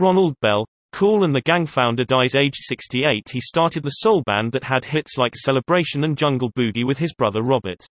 Ronald Bell, Kool, and the Gang founder dies age 68 he started the soul band that had hits like Celebration and Jungle Boogie with his brother Robert.